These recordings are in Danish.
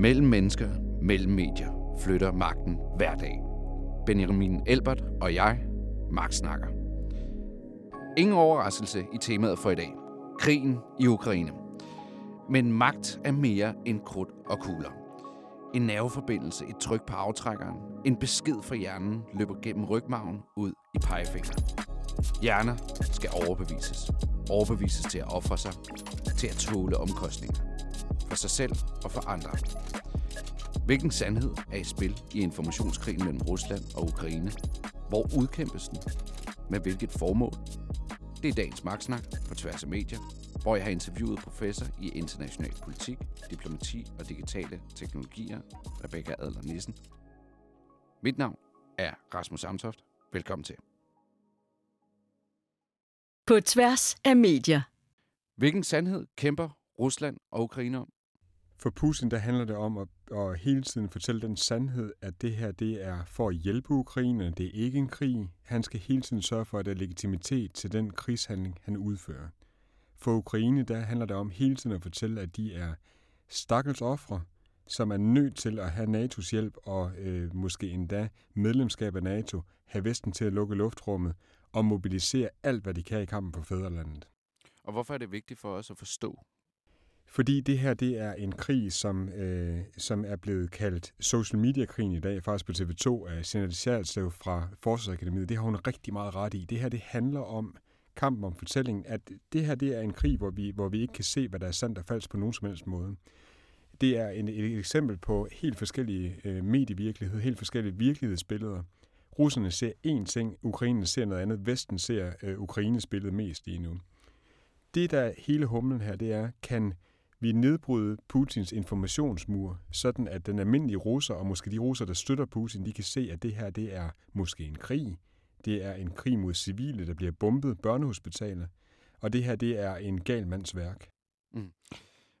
Mellem mennesker, mellem medier, flytter magten hver dag. Benjamin Elbert og jeg, Max snakker. Ingen overraskelse i temaet for i dag. Krigen i Ukraine. Men magt er mere end krudt og kugler. En nerveforbindelse, et tryk på aftrækkeren, en besked fra hjernen løber gennem rygmagen ud i pegefingeren. Hjerner skal overbevises. Overbevises til at ofre sig, til at tåle omkostninger. For sig selv og for andre. Hvilken sandhed er i spil i informationskrigen mellem Rusland og Ukraine? Hvor udkæmpes den? Med hvilket formål? Det er dagens magtsnak på tværs af medier, hvor jeg har interviewet professor i international politik, diplomati og digitale teknologier, Rebecca Adler Nissen. Mit navn er Rasmus Amtoft. Velkommen til. På tværs af medier. Hvilken sandhed kæmper Rusland og Ukraine om? For Putin der handler det om at, og hele tiden fortælle den sandhed, at det her det er for at hjælpe Ukraine. Det er ikke en krig. Han skal hele tiden sørge for, at der er legitimitet til den krigshandling, han udfører. For Ukraine der handler det om hele tiden at fortælle, at de er stakkels ofre, som er nødt til at have NATO's hjælp og øh, måske endda medlemskab af NATO, have Vesten til at lukke luftrummet og mobilisere alt, hvad de kan i kampen for fædrelandet. Og hvorfor er det vigtigt for os at forstå fordi det her det er en krig, som, øh, som er blevet kaldt social media-krigen i dag, faktisk på TV2 af Jeanette Sjælslev fra Forsvarsakademiet. Det har hun rigtig meget ret i. Det her det handler om kampen om fortællingen, at det her det er en krig, hvor vi, hvor vi ikke kan se, hvad der er sandt og falsk på nogen som helst måde. Det er en, et eksempel på helt forskellige øh, medievirkelighed, helt forskellige virkelighedsbilleder. Russerne ser én ting, Ukraine ser noget andet, Vesten ser øh, Ukraines billede mest lige nu. Det, der hele humlen her, det er, kan vi nedbryde Putins informationsmur, sådan at den almindelige russer, og måske de russer, der støtter Putin, de kan se, at det her det er måske en krig. Det er en krig mod civile, der bliver bombet, børnehospitaler. Og det her det er en gal mands værk. Mm.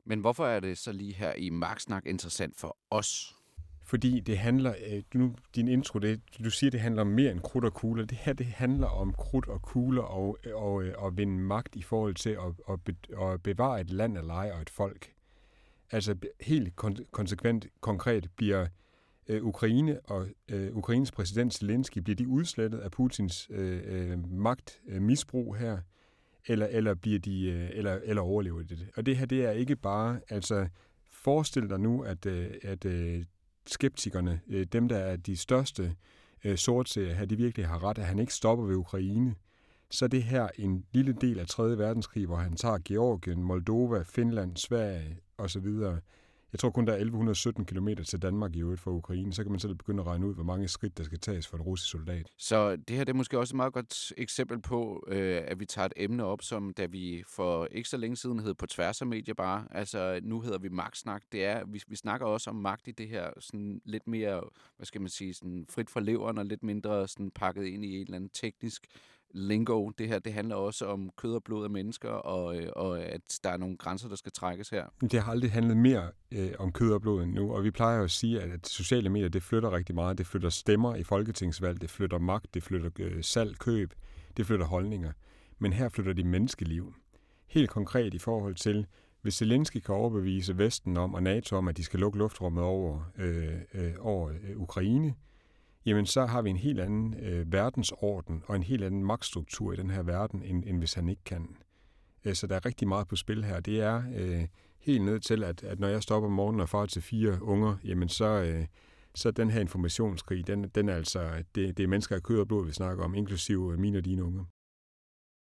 Men hvorfor er det så lige her i Marksnak interessant for os? Fordi det handler, øh, nu din intro, det, du siger, det handler om mere end krudt og kugler. Det her, det handler om krudt og kugler og, og, øh, og vinde magt i forhold til at, at, be, at bevare et land eller og et folk. Altså helt konsekvent, konkret bliver øh, Ukraine og øh, Ukraines præsident Zelensky, bliver de udslettet af Putins øh, øh, magtmisbrug øh, her, eller, eller, bliver de, øh, eller, eller overlever de det? Og det her, det er ikke bare, altså forestil dig nu, at, øh, at øh, skeptikerne, øh, dem der er de største øh, sortserier her, de virkelig har ret, at han ikke stopper ved Ukraine, så er det her en lille del af 3. verdenskrig, hvor han tager Georgien, Moldova, Finland, Sverige osv. Jeg tror kun, der er 1117 km til Danmark i øvrigt fra Ukraine. Så kan man selv begynde at regne ud, hvor mange skridt, der skal tages for en russisk soldat. Så det her det er måske også et meget godt eksempel på, øh, at vi tager et emne op, som da vi for ikke så længe siden hed på tværs af medier bare. Altså nu hedder vi magtsnak. Det er, vi, vi snakker også om magt i det her sådan lidt mere, hvad skal man sige, sådan frit fra leveren og lidt mindre sådan pakket ind i en eller anden teknisk lingo. Det her det handler også om kød og blod af mennesker, og, øh, og at der er nogle grænser, der skal trækkes her. Det har aldrig handlet mere øh, om kød og blod end nu, og vi plejer jo at sige, at, at sociale medier det flytter rigtig meget. Det flytter stemmer i folketingsvalg, det flytter magt, det flytter øh, salg, køb, det flytter holdninger. Men her flytter de menneskeliv. Helt konkret i forhold til, hvis Zelensky kan overbevise Vesten om og NATO om, at de skal lukke luftrummet over, øh, øh, over øh, Ukraine, jamen så har vi en helt anden øh, verdensorden og en helt anden magtstruktur i den her verden, end, end hvis han ikke kan. Øh, så der er rigtig meget på spil her. Det er øh, helt ned til, at, at når jeg stopper om morgenen og far til fire unger, jamen så, øh, så den her informationskrig, den, den er altså, det, det er mennesker af kød og blod, vi snakker om, inklusive øh, mine og dine unger.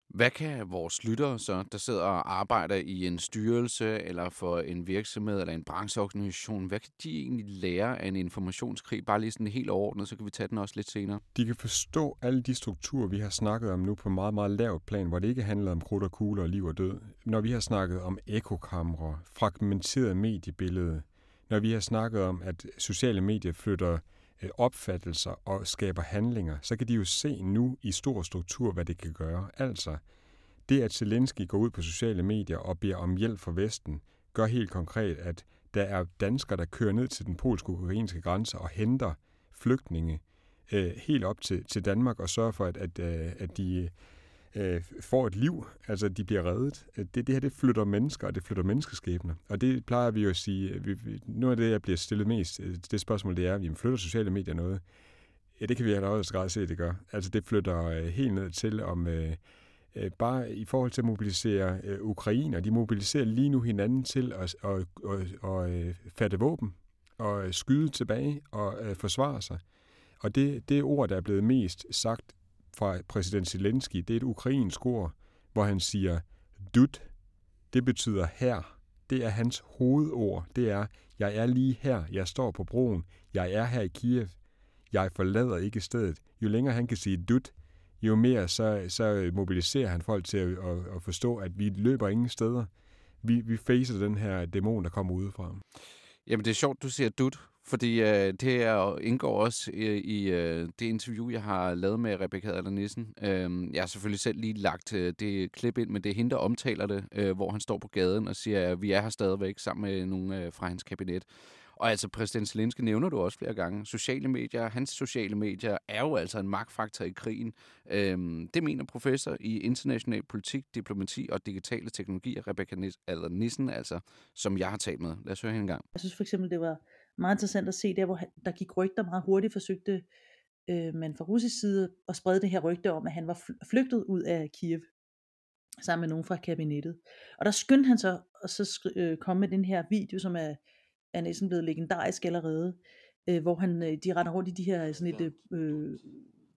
Hvad kan vores lyttere så, der sidder og arbejder i en styrelse eller for en virksomhed eller en brancheorganisation, hvad kan de egentlig lære af en informationskrig? Bare lige sådan helt overordnet, så kan vi tage den også lidt senere. De kan forstå alle de strukturer, vi har snakket om nu på meget, meget lavt plan, hvor det ikke handler om krudt og kugler og liv og død. Når vi har snakket om ekokamre, fragmenteret mediebillede, når vi har snakket om, at sociale medier flytter Øh, opfattelser og skaber handlinger, så kan de jo se nu i stor struktur, hvad det kan gøre. Altså, det at Zelensky går ud på sociale medier og beder om hjælp fra Vesten, gør helt konkret, at der er danskere, der kører ned til den polsk-ukrainske grænse og henter flygtninge øh, helt op til, til Danmark og sørger for, at, at, øh, at de øh, får et liv, altså de bliver reddet. Øh, det, det her, det flytter mennesker, og det flytter menneskeskæbner. Og det plejer vi jo at sige, vi, vi, noget af det, jeg bliver stillet mest, øh, det spørgsmål, det er, jamen, flytter sociale medier noget? Ja, det kan vi allerede grad se, at det gør. Altså det flytter øh, helt ned til om... Øh, øh, bare i forhold til at mobilisere øh, Ukrainer, de mobiliserer lige nu hinanden til at, at, at, at, at, at øh, fatte våben og skyde tilbage og øh, forsvare sig. Og det, det ord, der er blevet mest sagt fra præsident Zelensky, det er et ukrainsk ord, hvor han siger dut. Det betyder her. Det er hans hovedord. Det er, jeg er lige her, jeg står på broen, jeg er her i Kiev, jeg forlader ikke stedet. Jo længere han kan sige dut, jo mere så, så mobiliserer han folk til at, at, at forstå, at vi løber ingen steder. Vi, vi facer den her dæmon, der kommer udefra. Jamen, det er sjovt, du siger dut, fordi øh, det er, indgår også i, i øh, det interview, jeg har lavet med Rebecca Adler Nissen. Øh, jeg har selvfølgelig selv lige lagt øh, det klip ind, men det er hende, der omtaler det, øh, hvor han står på gaden og siger, at vi er her stadigvæk sammen med nogle øh, fra hans kabinet. Og altså, præsident Zelensky nævner du også flere gange. Sociale medier, hans sociale medier, er jo altså en magtfaktor i krigen. Øhm, det mener professor i international politik, diplomati og digitale teknologier, Rebecca Nissen, altså, som jeg har talt med. Lad os høre hende en gang. Jeg synes for eksempel, det var meget interessant at se der, hvor der gik rygter meget hurtigt, forsøgte øh, man fra russisk side at sprede det her rygte om, at han var flygtet ud af Kiev sammen med nogen fra kabinettet. Og der skyndte han så at så øh, komme med den her video, som er, er næsten blevet legendarisk allerede, øh, hvor han øh, de render rundt i de her sådan et øh,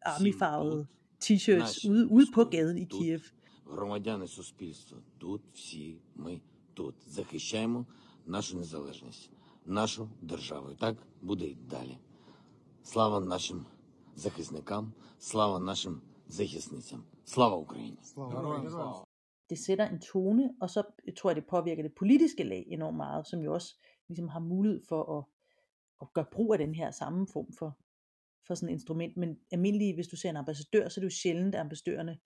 armifarvede t-shirts ude, ude på gaden i Kiev. Громадяни суспільства, тут всі ми тут захищаємо нашу незалежність нашу державу. І так буде й далі. Слава нашим захисникам, слава нашим захисницям. Слава Україні! Слава! Det sætter en tone, og så tror jeg, det påvirker det politiske lag enormt meget, som jo også ligesom har mulighed for at, at gøre brug af den her samme form for, for sådan et instrument. Men almindeligt, hvis du ser en ambassadør, så er det jo sjældent, at ambassadørerne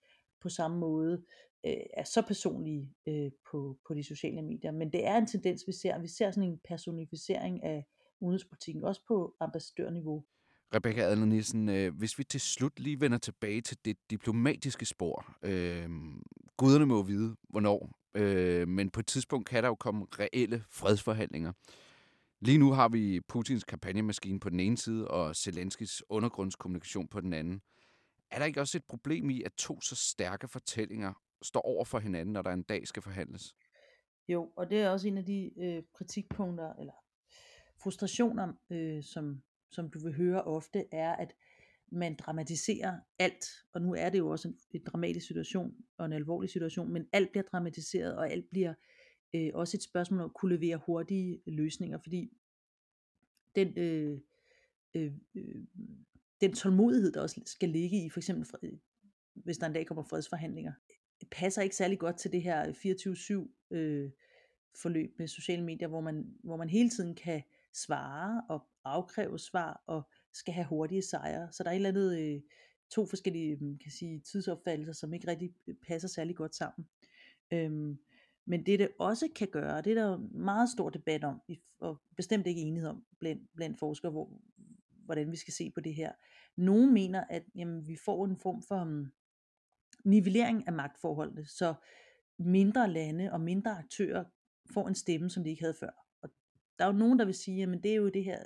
på samme måde øh, er så personlige øh, på, på de sociale medier. Men det er en tendens, vi ser. Vi ser sådan en personificering af udenrigspolitikken, også på ambassadørniveau. Rebecca Adler Nielsen, øh, hvis vi til slut lige vender tilbage til det diplomatiske spor. Øh, guderne må vide, hvornår, øh, men på et tidspunkt kan der jo komme reelle fredsforhandlinger. Lige nu har vi Putins kampagnemaskine på den ene side, og Zelenskis undergrundskommunikation på den anden. Er der ikke også et problem i, at to så stærke fortællinger står over for hinanden, når der en dag skal forhandles? Jo, og det er også en af de øh, kritikpunkter, eller frustrationer, øh, som, som du vil høre ofte, er, at man dramatiserer alt, og nu er det jo også en, en dramatisk situation, og en alvorlig situation, men alt bliver dramatiseret, og alt bliver øh, også et spørgsmål om at kunne levere hurtige løsninger, fordi den, øh, øh, øh, den tålmodighed, der også skal ligge i, for eksempel hvis der en dag kommer fredsforhandlinger, øh, passer ikke særlig godt til det her 24-7 øh, forløb med sociale medier, hvor man, hvor man hele tiden kan svare og afkræve svar og skal have hurtige sejre. Så der er et eller andet, øh, to forskellige øh, kan sige, tidsopfattelser, som ikke rigtig øh, passer særlig godt sammen. Øhm, men det det også kan gøre, det er der meget stor debat om, og bestemt ikke enighed om blandt, blandt forskere, hvor, hvordan vi skal se på det her. Nogle mener, at jamen, vi får en form for um, nivellering af magtforholdene, så mindre lande og mindre aktører får en stemme, som de ikke havde før. Og der er jo nogen, der vil sige, at det er jo det her,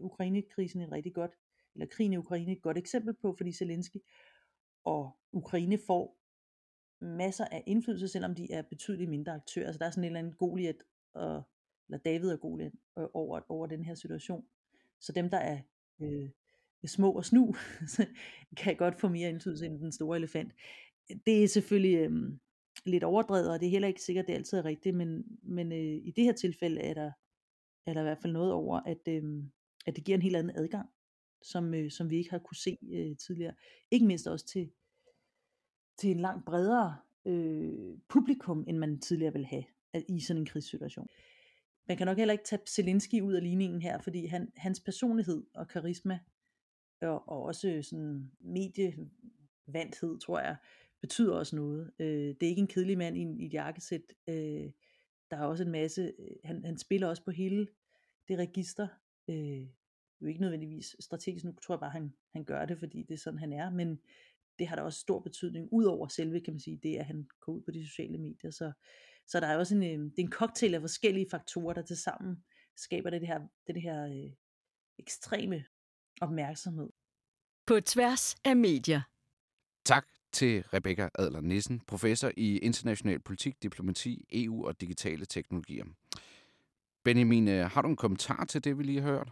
Ukraine-krisen et rigtig godt, eller krigen i Ukraine et godt eksempel på, fordi Zelensky og Ukraine får masser af indflydelse, selvom de er betydeligt mindre aktører. Altså der er sådan en eller anden Goliath, og, eller David og Goliath øh, over, over den her situation. Så dem, der er Øh, øh, små og snu, kan godt få mere indflydelse end den store elefant. Det er selvfølgelig øh, lidt overdrevet, og det er heller ikke sikkert, at det altid er rigtigt, men, men øh, i det her tilfælde er der, er der i hvert fald noget over, at, øh, at det giver en helt anden adgang, som, øh, som vi ikke har kunne se øh, tidligere. Ikke mindst også til, til en langt bredere øh, publikum, end man tidligere ville have i sådan en krigssituation. Man kan nok heller ikke tage Zelensky ud af ligningen her, fordi han, hans personlighed og karisma, og, og også sådan medievandthed, tror jeg, betyder også noget. Øh, det er ikke en kedelig mand i, i et jakkesæt. Øh, der er også en masse, øh, han, han spiller også på hele det register. Øh, jo ikke nødvendigvis strategisk, nu tror jeg bare, han, han gør det, fordi det er sådan, han er, men, det har da også stor betydning, ud over selve, kan man sige, det, at han går ud på de sociale medier. Så, så der er også en, øh, det er en cocktail af forskellige faktorer, der til sammen skaber det, det her, det, det her øh, ekstreme opmærksomhed. På tværs af medier. Tak til Rebecca Adler Nissen, professor i international politik, diplomati, EU og digitale teknologier. Benjamin, øh, har du en kommentar til det, vi lige har hørt?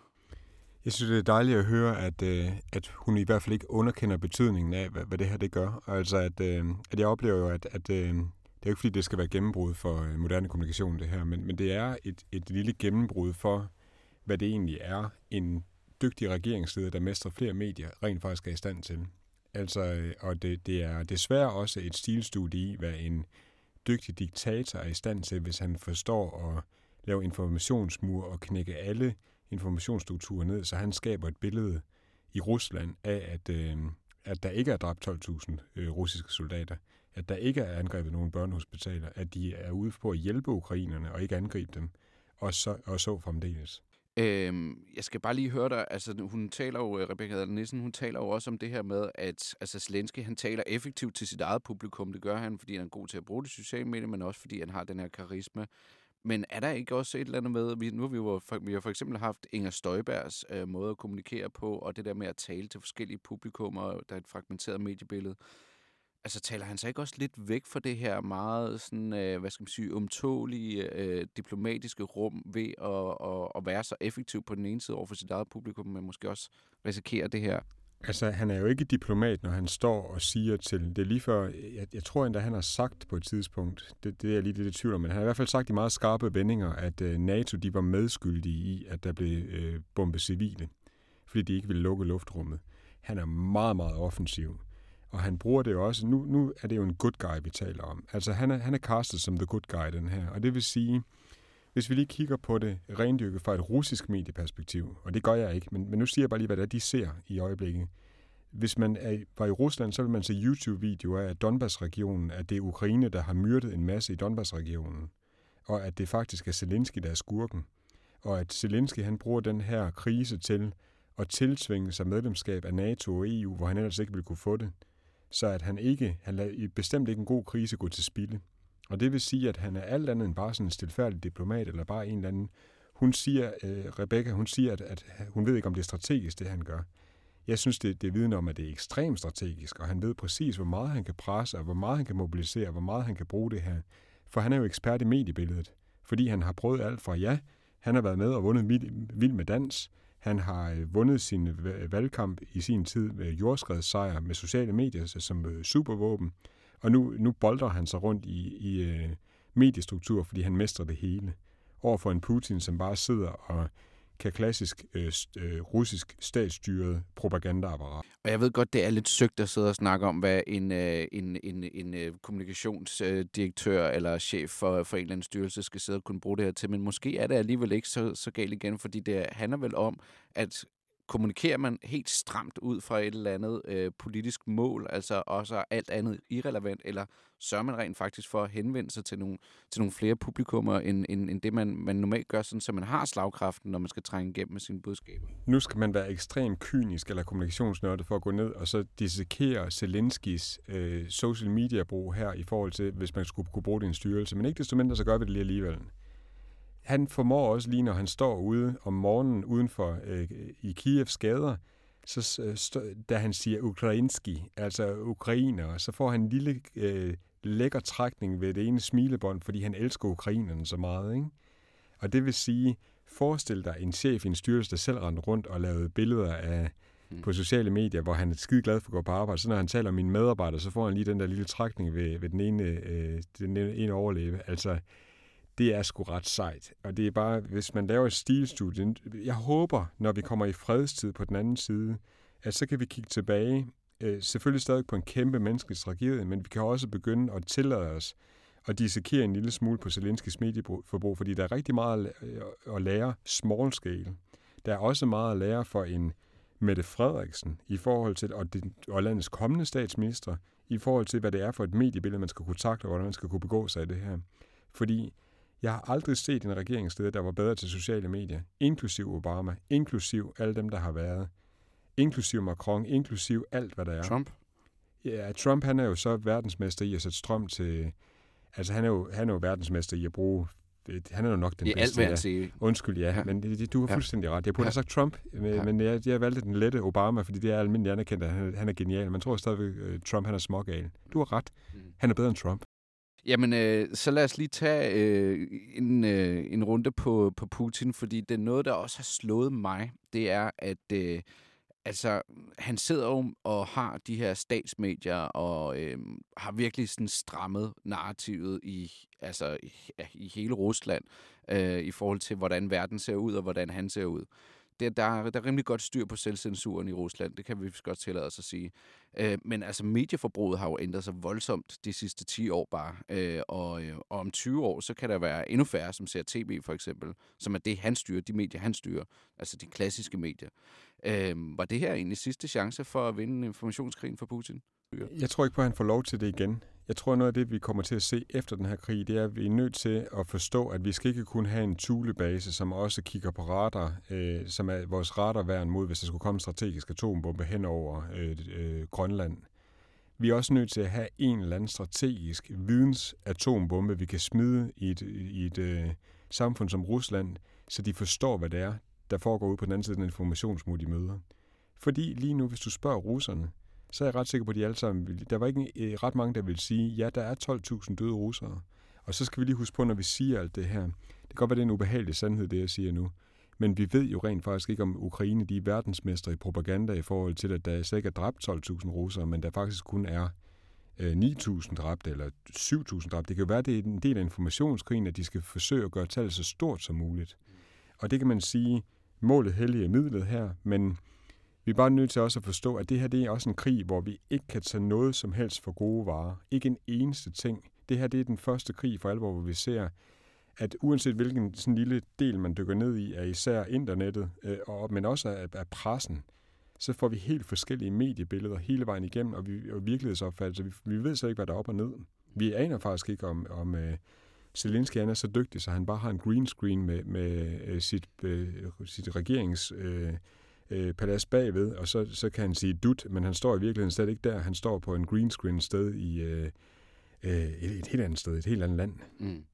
Jeg synes, det er dejligt at høre, at, øh, at hun i hvert fald ikke underkender betydningen af, hvad, hvad det her det gør. Altså, at, øh, at jeg oplever jo, at, at det er ikke fordi, det skal være gennembrud for øh, moderne kommunikation, det her, men, men det er et, et lille gennembrud for, hvad det egentlig er, en dygtig regeringsleder, der mestrer flere medier, rent faktisk er i stand til. Altså, øh, og det, det er desværre også et stilstudie i, hvad en dygtig diktator er i stand til, hvis han forstår at lave informationsmur og knække alle informationsstrukturer ned, så han skaber et billede i Rusland af, at, øh, at der ikke er dræbt 12.000 øh, russiske soldater, at der ikke er angrebet nogen børnehospitaler, at de er ude på at hjælpe ukrainerne og ikke angribe dem, og så, og så fremdeles. Øhm, jeg skal bare lige høre dig, altså hun taler jo, øh, Rebecca Nissen, hun taler jo også om det her med, at altså Zelensky, han taler effektivt til sit eget publikum. Det gør han, fordi han er god til at bruge de sociale medier, men også fordi han har den her karisma. Men er der ikke også et eller andet med, vi, nu har vi jo for, vi har for eksempel haft Inger Støjbergs øh, måde at kommunikere på, og det der med at tale til forskellige publikummer, der er et fragmenteret mediebillede altså taler han sig ikke også lidt væk fra det her meget sådan, øh, hvad skal man sige, umtålige øh, diplomatiske rum ved at, at, at være så effektiv på den ene side over for sit eget publikum, men måske også risikere det her? Altså, han er jo ikke diplomat, når han står og siger til, det er lige før, jeg, jeg tror endda, han har sagt på et tidspunkt, det, det er jeg lige lidt i tvivl om, men han har i hvert fald sagt i meget skarpe vendinger, at øh, NATO, de var medskyldige i, at der blev øh, bombet civile, fordi de ikke ville lukke luftrummet. Han er meget, meget offensiv og han bruger det også. Nu, nu er det jo en good guy, vi taler om. Altså han er, han er castet som the good guy, den her. Og det vil sige, hvis vi lige kigger på det rendyrket fra et russisk medieperspektiv, og det gør jeg ikke, men, men nu siger jeg bare lige, hvad det er, de ser i øjeblikket. Hvis man er, var i Rusland, så vil man se YouTube-videoer af Donbass-regionen, at det er Ukraine, der har myrdet en masse i Donbass-regionen, og at det faktisk er Zelensky, der er skurken. Og at Zelensky, han bruger den her krise til at tilsvinge sig medlemskab af NATO og EU, hvor han ellers ikke ville kunne få det så at han ikke, han lader bestemt ikke en god krise gå til spilde. Og det vil sige, at han er alt andet end bare sådan en stilfærdig diplomat, eller bare en eller anden. Hun siger, øh, Rebecca, hun siger, at, at hun ved ikke, om det er strategisk, det han gør. Jeg synes, det, det vidner om, at det er ekstremt strategisk, og han ved præcis, hvor meget han kan presse, og hvor meget han kan mobilisere, og hvor meget han kan bruge det her. For han er jo ekspert i mediebilledet, fordi han har prøvet alt fra ja, han har været med og vundet Vild med Dans, han har øh, vundet sin øh, valgkamp i sin tid med jordskredssejr med sociale medier som øh, supervåben, og nu, nu bolder han sig rundt i, i mediestruktur, fordi han mestrer det hele. Overfor en Putin, som bare sidder og kan klassisk øh, øh, russisk statsstyret propagandaapparat. Og jeg ved godt, det er lidt søgt at sidde og snakke om, hvad en, øh, en, en, en øh, kommunikationsdirektør eller chef for, for en eller anden styrelse skal sidde og kunne bruge det her til, men måske er det alligevel ikke så, så galt igen, fordi det handler vel om, at kommunikerer man helt stramt ud fra et eller andet øh, politisk mål, altså også alt andet irrelevant, eller sørger man rent faktisk for at henvende sig til nogle, til nogle flere publikummer, end, end, end det man, man normalt gør, sådan, så man har slagkraften, når man skal trænge igennem med sine budskaber? Nu skal man være ekstremt kynisk eller kommunikationsnørdet for at gå ned og så dissekere Zelenskis øh, social media brug her i forhold til, hvis man skulle kunne bruge det i en styrelse. Men ikke desto mindre, så gør vi det lige alligevel han formår også lige, når han står ude om morgenen uden for øh, i Kievs gader, så, øh, da han siger ukrainski, altså ukrainer, så får han en lille øh, lækker trækning ved det ene smilebånd, fordi han elsker ukrainerne så meget. Ikke? Og det vil sige, forestil dig en chef i en styrelse, der selv rendte rundt og lavede billeder af mm. på sociale medier, hvor han er skide glad for at gå på arbejde. Så når han taler om mine medarbejdere, så får han lige den der lille trækning ved, ved den, ene, øh, den ene overleve. Altså, det er sgu ret sejt. Og det er bare, hvis man laver et stilstudie, jeg håber, når vi kommer i fredstid på den anden side, at så kan vi kigge tilbage, øh, selvfølgelig stadig på en kæmpe menneskelig tragedie, men vi kan også begynde at tillade os at dissekere en lille smule på Zelenskis medieforbrug, fordi der er rigtig meget øh, at lære small scale. Der er også meget at lære for en Mette Frederiksen i forhold til, og, det, og landets kommende statsminister, i forhold til, hvad det er for et mediebillede, man skal kunne takle, og hvordan man skal kunne begå sig i det her. Fordi jeg har aldrig set en regeringsleder, der var bedre til sociale medier, inklusiv Obama, inklusiv alle dem, der har været, inklusiv Macron, inklusiv alt, hvad der er. Trump? Ja, Trump han er jo så verdensmester i at sætte strøm til... Altså han er jo, han er jo verdensmester i at bruge... Han er jo nok den alt, bedste. hvad ja. Undskyld, ja, Ja. men det, det, du har Ja. fuldstændig ret. Jeg burde Ja. have sagt Trump, men, Ja. ja. men jeg, jeg valgte den lette Obama, fordi det er almindeligt anerkendt, at han, han er genial. Man tror stadigvæk, at Trump han er smågal. Du har ret. Mm. Han er bedre end Trump. Jamen, øh, så lad os lige tage øh, en, øh, en runde på, på Putin, fordi det er noget, der også har slået mig. Det er, at øh, altså, han sidder jo og har de her statsmedier, og øh, har virkelig sådan strammet narrativet i, altså, i, i hele Rusland, øh, i forhold til, hvordan verden ser ud, og hvordan han ser ud. Det, der, er- der er rimelig godt styr på selvcensuren i Rusland, det kan vi godt tillade os at sige. Øh, men altså, medieforbruget har jo ændret sig voldsomt de sidste 10 år bare. Øh, og, øh, og om 20 år, så kan der være endnu færre, som ser tv for eksempel, som er det, han styrer, de medier, han styrer. Altså de klassiske medier. Øh, var det her egentlig sidste chance for at vinde informationskrigen for Putin? Jeg tror ikke på, at han får lov til det igen. Jeg tror, noget af det, vi kommer til at se efter den her krig, det er, at vi er nødt til at forstå, at vi skal ikke kun have en tulebase, som også kigger på radar, øh, som er vores radarværn mod, hvis der skulle komme en strategisk atombombe hen over øh, øh, Grønland. Vi er også nødt til at have en eller anden strategisk vidensatombombe, vi kan smide i et, i et øh, samfund som Rusland, så de forstår, hvad det er, der foregår ude på den anden side af den informationsmur, de møder. Fordi lige nu, hvis du spørger russerne, så er jeg ret sikker på, at de alle sammen vil. Der var ikke øh, ret mange, der vil sige, ja, der er 12.000 døde russere. Og så skal vi lige huske på, når vi siger alt det her. Det kan godt være, det er en ubehagelig sandhed, det jeg siger nu. Men vi ved jo rent faktisk ikke, om Ukraine de er verdensmestre i propaganda i forhold til, at der slet ikke er dræbt 12.000 russere, men der faktisk kun er øh, 9.000 dræbte eller 7.000 dræbte. Det kan jo være, det er en del af informationskrigen, at de skal forsøge at gøre tallet så stort som muligt. Og det kan man sige, målet hellige midlet her, men vi er bare nødt til også at forstå, at det her det er også en krig, hvor vi ikke kan tage noget som helst for gode varer. Ikke en eneste ting. Det her det er den første krig for alvor, hvor vi ser, at uanset hvilken sådan lille del, man dykker ned i, er især internettet, øh, og, men også af, af pressen, så får vi helt forskellige mediebilleder hele vejen igennem, og, vi, og virkelighedsopfattelse. Vi, vi ved så ikke, hvad der er op og ned. Vi aner faktisk ikke, om, om øh, Zelensky han er så dygtig, så han bare har en green screen med, med øh, sit, øh, sit regerings... Øh, øh, palads bagved, og så, så kan han sige dut, men han står i virkeligheden slet ikke der. Han står på en green screen sted i øh, øh et, et helt andet sted, et helt andet land. Mm.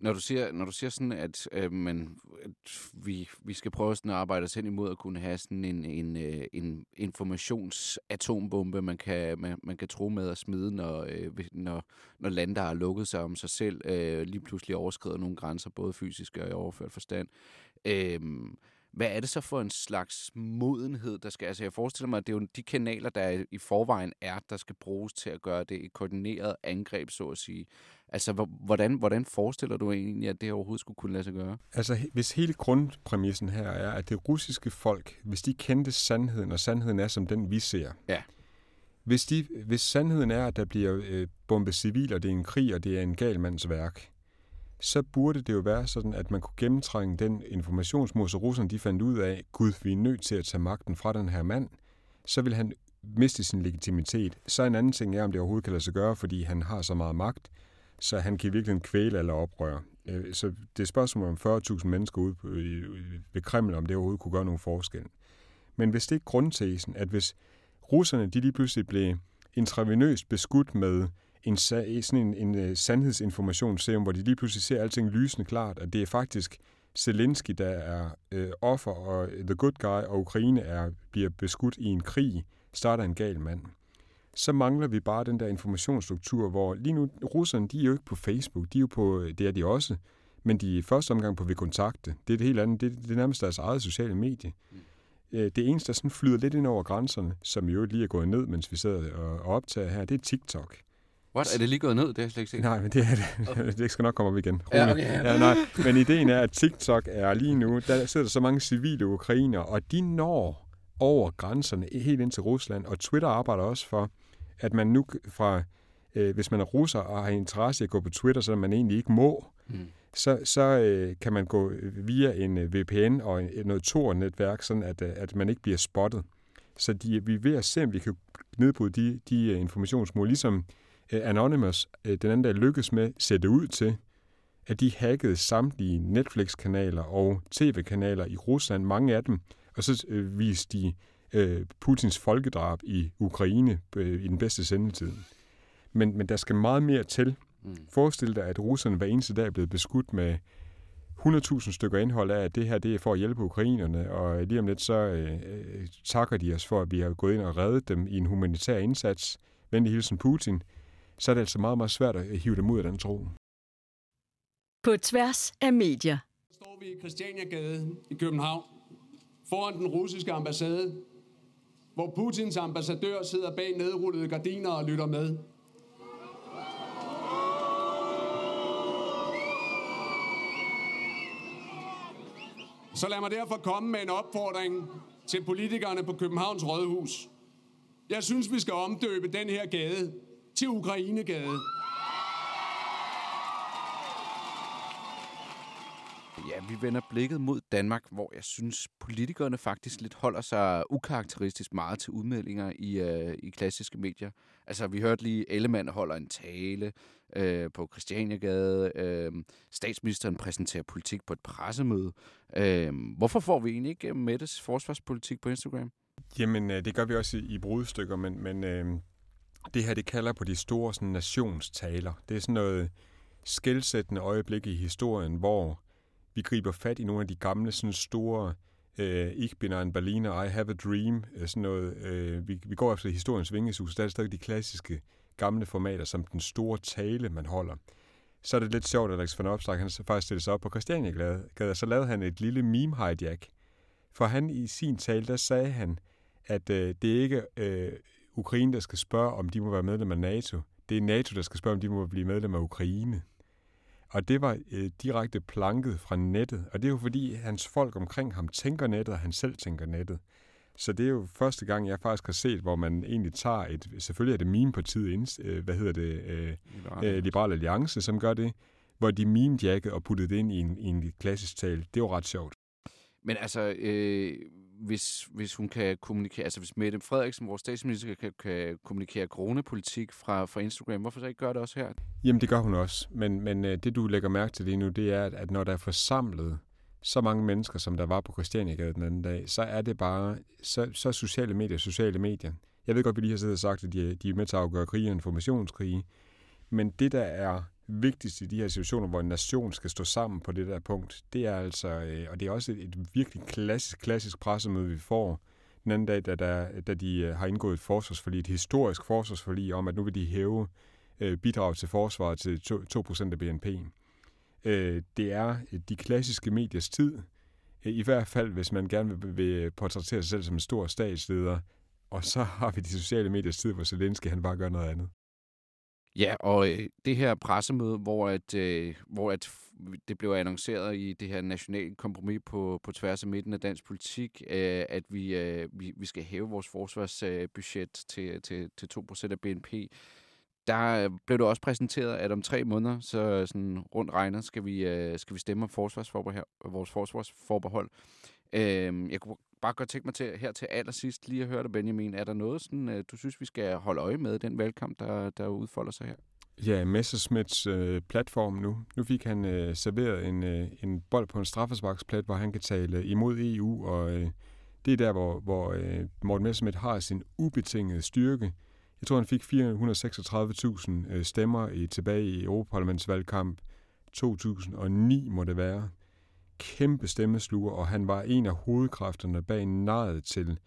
Når du siger, når du siger sådan, at, øh, man, at vi, vi skal prøve sådan at arbejde os hen imod at kunne have sådan en, en, øh, en informationsatombombe, man kan, man, man kan tro med at smide, når, øh, når, når lande, der har lukket sig om sig selv, øh, lige pludselig overskrider nogle grænser, både fysisk og i overført forstand. Øh, hvad er det så for en slags modenhed, der skal... Altså, jeg forestiller mig, at det er jo de kanaler, der i forvejen er, der skal bruges til at gøre det et koordineret angreb, så at sige. Altså, hvor- hvordan, hvordan forestiller du egentlig, at det overhovedet skulle kunne lade sig gøre? Altså, hvis hele grundpræmissen her er, at det russiske folk, hvis de kendte sandheden, og sandheden er som den, vi ser. Ja. Hvis, de, hvis sandheden er, at der bliver øh, bombet civil, og det er en krig, og det er en gal mands værk, så burde det jo være sådan, at man kunne gennemtrænge den informationsmur, så russerne de fandt ud af, gud, vi er nødt til at tage magten fra den her mand, så vil han miste sin legitimitet. Så en anden ting er, om det overhovedet kan lade sig gøre, fordi han har så meget magt, så han kan virkelig kvæle eller oprøre. Øh, så det er spørgsmål om 40.000 mennesker ude i- ved Kreml, om det overhovedet kunne gøre nogen forskel. Men hvis det er grundtesen, at hvis russerne de lige pludselig blev intravenøst beskudt med en, sådan en, en, en sandhedsinformationsserum, hvor de lige pludselig ser alting lysende klart, at det er faktisk Zelensky, der er øh, offer, og the good guy, og Ukraine er, bliver beskudt i en krig, starter en gal mand. Så mangler vi bare den der informationsstruktur, hvor lige nu, russerne, de er jo ikke på Facebook, de er jo på, øh, det er de også, men de er i første omgang på ved kontakte. Det er det helt andet, det, det er nærmest deres eget sociale medie. Øh, det eneste, der sådan flyder lidt ind over grænserne, som jo lige er gået ned, mens vi sidder og og optager her, det er TikTok. What? Er det lige gået ned? Det har jeg slet ikke set. Nej, men det er det. Det skal nok komme op igen. Ja, okay. ja, nej. Men ideen er, at TikTok er lige nu, der sidder der så mange civile ukrainer, og de når over grænserne helt ind til Rusland, og Twitter arbejder også for, at man nu fra, øh, hvis man er russer og har interesse i at gå på Twitter, så man egentlig ikke må, Mm. så, så øh, kan man gå via en øh, VPN og en, noget Tor-netværk, sådan at, øh, at man ikke bliver spottet. Så de, vi er ved at se, om vi kan nedbryde de, de øh, informationsmål, ligesom Anonymous, øh, den anden der lykkes med, ser det ud til, at de hackede samtlige Netflix-kanaler og tv-kanaler i Rusland, mange af dem, og så øh, viste de øh, Putins folkedrab i Ukraine øh, i den bedste sendetid. Men, men der skal meget mere til. Mm. Forestil dig, at russerne hver eneste dag er blevet beskudt med 100.000 stykker indhold af, at det her det er for at hjælpe ukrainerne, og lige om lidt så øh, øh, takker de os for, at vi har gået ind og reddet dem i en humanitær indsats. Venlig hilsen Putin. Så er det altså meget, meget svært at hive dem ud af den tro. På tværs af medier. Står vi i Christianiagade i København, foran den russiske ambassade, hvor Putins ambassadør sidder bag nedrullede gardiner og lytter med. Så lad mig derfor komme med en opfordring til politikerne på Københavns Rådhus. Jeg synes, vi skal omdøbe den her gade til Ukrainegade. Ja, vi vender blikket mod Danmark, hvor jeg synes, politikerne faktisk lidt holder sig ukarakteristisk meget til udmeldinger i, øh, i klassiske medier. Altså, vi hørte lige, Ellemann holder en tale øh, på Christianiagade. Øh, statsministeren præsenterer politik på et pressemøde. Øh, hvorfor får vi egentlig ikke Mettes forsvarspolitik på Instagram? Jamen, øh, det gør vi også i, i brudstykker, men, men øh, det her, det kalder på de store sådan, nationstaler. Det er sådan noget skældsættende øjeblik i historien, hvor vi griber fat i nogle af de gamle sådan store øh, Ich bin ein Berliner, I have a dream, øh, sådan noget. Øh, vi, vi går efter historiens vingesus, der er stadig de klassiske gamle formater, som den store tale, man holder. Så er det lidt sjovt, at Alex van Opstak, han faktisk stillede sig op på Christiania så lavede han et lille meme hijack. For han i sin tale, der sagde han, at øh, det er ikke øh, Ukraine, der skal spørge, om de må være medlem af NATO. Det er NATO, der skal spørge, om de må blive medlem af Ukraine. Og det var øh, direkte planket fra nettet. Og det er jo fordi, hans folk omkring ham tænker nettet, og han selv tænker nettet. Så det er jo første gang, jeg faktisk har set, hvor man egentlig tager et... Selvfølgelig er det meme-partiet, øh, hvad hedder det? Øh, Liberal. øh, Liberal Alliance, som gør det. Hvor de meme og puttede det ind i en, i en klassisk tale. Det var ret sjovt. Men altså, øh, hvis, hvis hun kan kommunikere, altså hvis Mette Frederiksen, vores statsminister, kan, kan kommunikere coronapolitik fra, fra Instagram, hvorfor så ikke gøre det også her? Jamen, det gør hun også. Men, men øh, det, du lægger mærke til lige nu, det er, at når der er forsamlet så mange mennesker, som der var på Christianiagade den anden dag, så er det bare, så, så sociale medier, sociale medier. Jeg ved godt, vi lige har siddet og sagt, at de, de er med til at afgøre krige og informationskrige, men det, der er vigtigste i de her situationer, hvor en nation skal stå sammen på det der punkt, det er altså, øh, og det er også et, et virkelig klassisk, klassisk pressemøde, vi får den anden dag, da, da, da de øh, har indgået et forsvarsforlig, et historisk forsvarsforlig om, at nu vil de hæve øh, bidrag til forsvaret til 2%, 2 af BNP. Øh, det er øh, de klassiske mediers tid, øh, i hvert fald hvis man gerne vil, vil portrættere sig selv som en stor statsleder, og så har vi de sociale mediers tid, hvor Zelensky han bare gør noget andet. Ja, og øh, det her pressemøde, hvor, at, øh, hvor at det blev annonceret i det her nationale kompromis på, på tværs af midten af dansk politik, øh, at vi, øh, vi, vi skal hæve vores forsvarsbudget til, til, til 2% af BNP. Der øh, blev det også præsenteret, at om tre måneder, så sådan rundt regnet, skal vi, øh, skal vi stemme om forsvarsforbehold, vores forsvarsforbehold. Øh, jeg kunne bare godt tænke mig til, her til allersidst lige at høre dig, Benjamin. Er der noget, sådan, øh, du synes, vi skal holde øje med, den valgkamp, der, der udfolder sig her? Ja, Messersmiths øh, platform nu. Nu fik han øh, serveret en, øh, en bold på en straffesparksplat, hvor han kan tale imod EU, og øh, det er der, hvor, hvor øh, Morten Messerschmidt har sin ubetingede styrke. Jeg tror, han fik 436.000 øh, stemmer i, tilbage i Europaparlamentsvalgkamp 2009, må det være kæmpe stemmesluger, og han var en af hovedkræfterne bag nejet til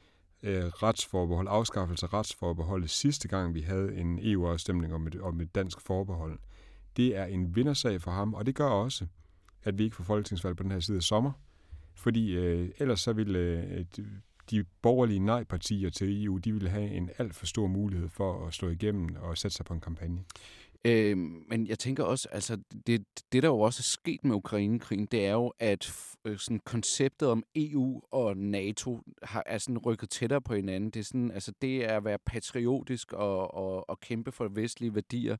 øh, retsforbehold, afskaffelse af retsforbeholdet sidste gang, vi havde en EU-afstemning om et, om et dansk forbehold. Det er en vindersag for ham, og det gør også, at vi ikke får folketingsvalg på den her side af sommer, fordi øh, ellers så ville øh, de borgerlige nej-partier til EU, de ville have en alt for stor mulighed for at slå igennem og sætte sig på en kampagne. Øh, men jeg tænker også, altså det, det der jo også er sket med Ukrainekrigen, det er jo, at øh, sådan konceptet om EU og NATO har, er sådan rykket tættere på hinanden. Det er sådan, altså det er at være patriotisk og, og, og kæmpe for vestlige værdier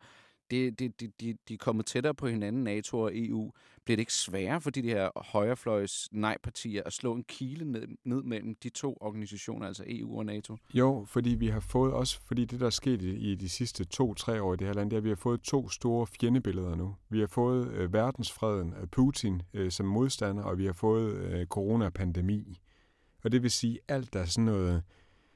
det, det, de, de, de er kommet tættere på hinanden, NATO og EU. Bliver det ikke sværere for de her højrefløjs nej-partier at slå en kile ned, ned mellem de to organisationer, altså EU og NATO? Jo, fordi vi har fået også, fordi det der er sket i, i de sidste to-tre år i det her land, det er, at vi har fået to store fjendebilleder nu. Vi har fået øh, verdensfreden af Putin øh, som modstander, og vi har fået øh, coronapandemi. Og det vil sige, alt der er sådan noget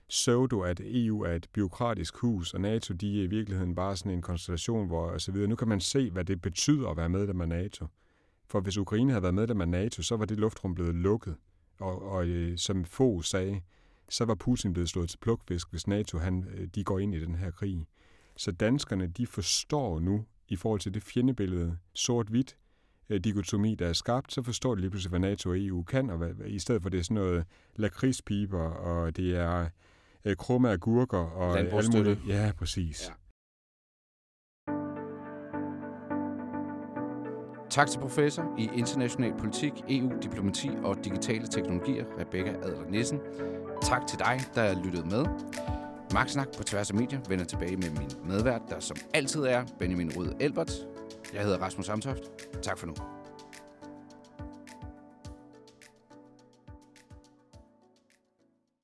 pseudo, at EU er et byråkratisk hus, og NATO de er i virkeligheden bare sådan en konstellation, hvor og så videre. Nu kan man se, hvad det betyder at være medlem af NATO. For hvis Ukraine havde været medlem af NATO, så var det luftrum blevet lukket. Og, og øh, som få sagde, så var Putin blevet slået til plukfisk, hvis NATO han, øh, de går ind i den her krig. Så danskerne, de forstår nu, i forhold til det fjendebillede, sort-hvidt, øh, dikotomi, der er skabt, så forstår de lige pludselig, hvad NATO og EU kan, og hvad, i stedet for det er sådan noget lakridspiber, og det er øh, krumme agurker og alt muligt. Ja, præcis. Ja. Tak til professor i international politik, EU, diplomati og digitale teknologier, Rebecca Adler Nissen. Tak til dig, der lyttede med. Magtsnak på tværs af medier vender tilbage med min medvært, der som altid er Benjamin Rød Elbert. Jeg hedder Rasmus Amtoft. Tak for nu.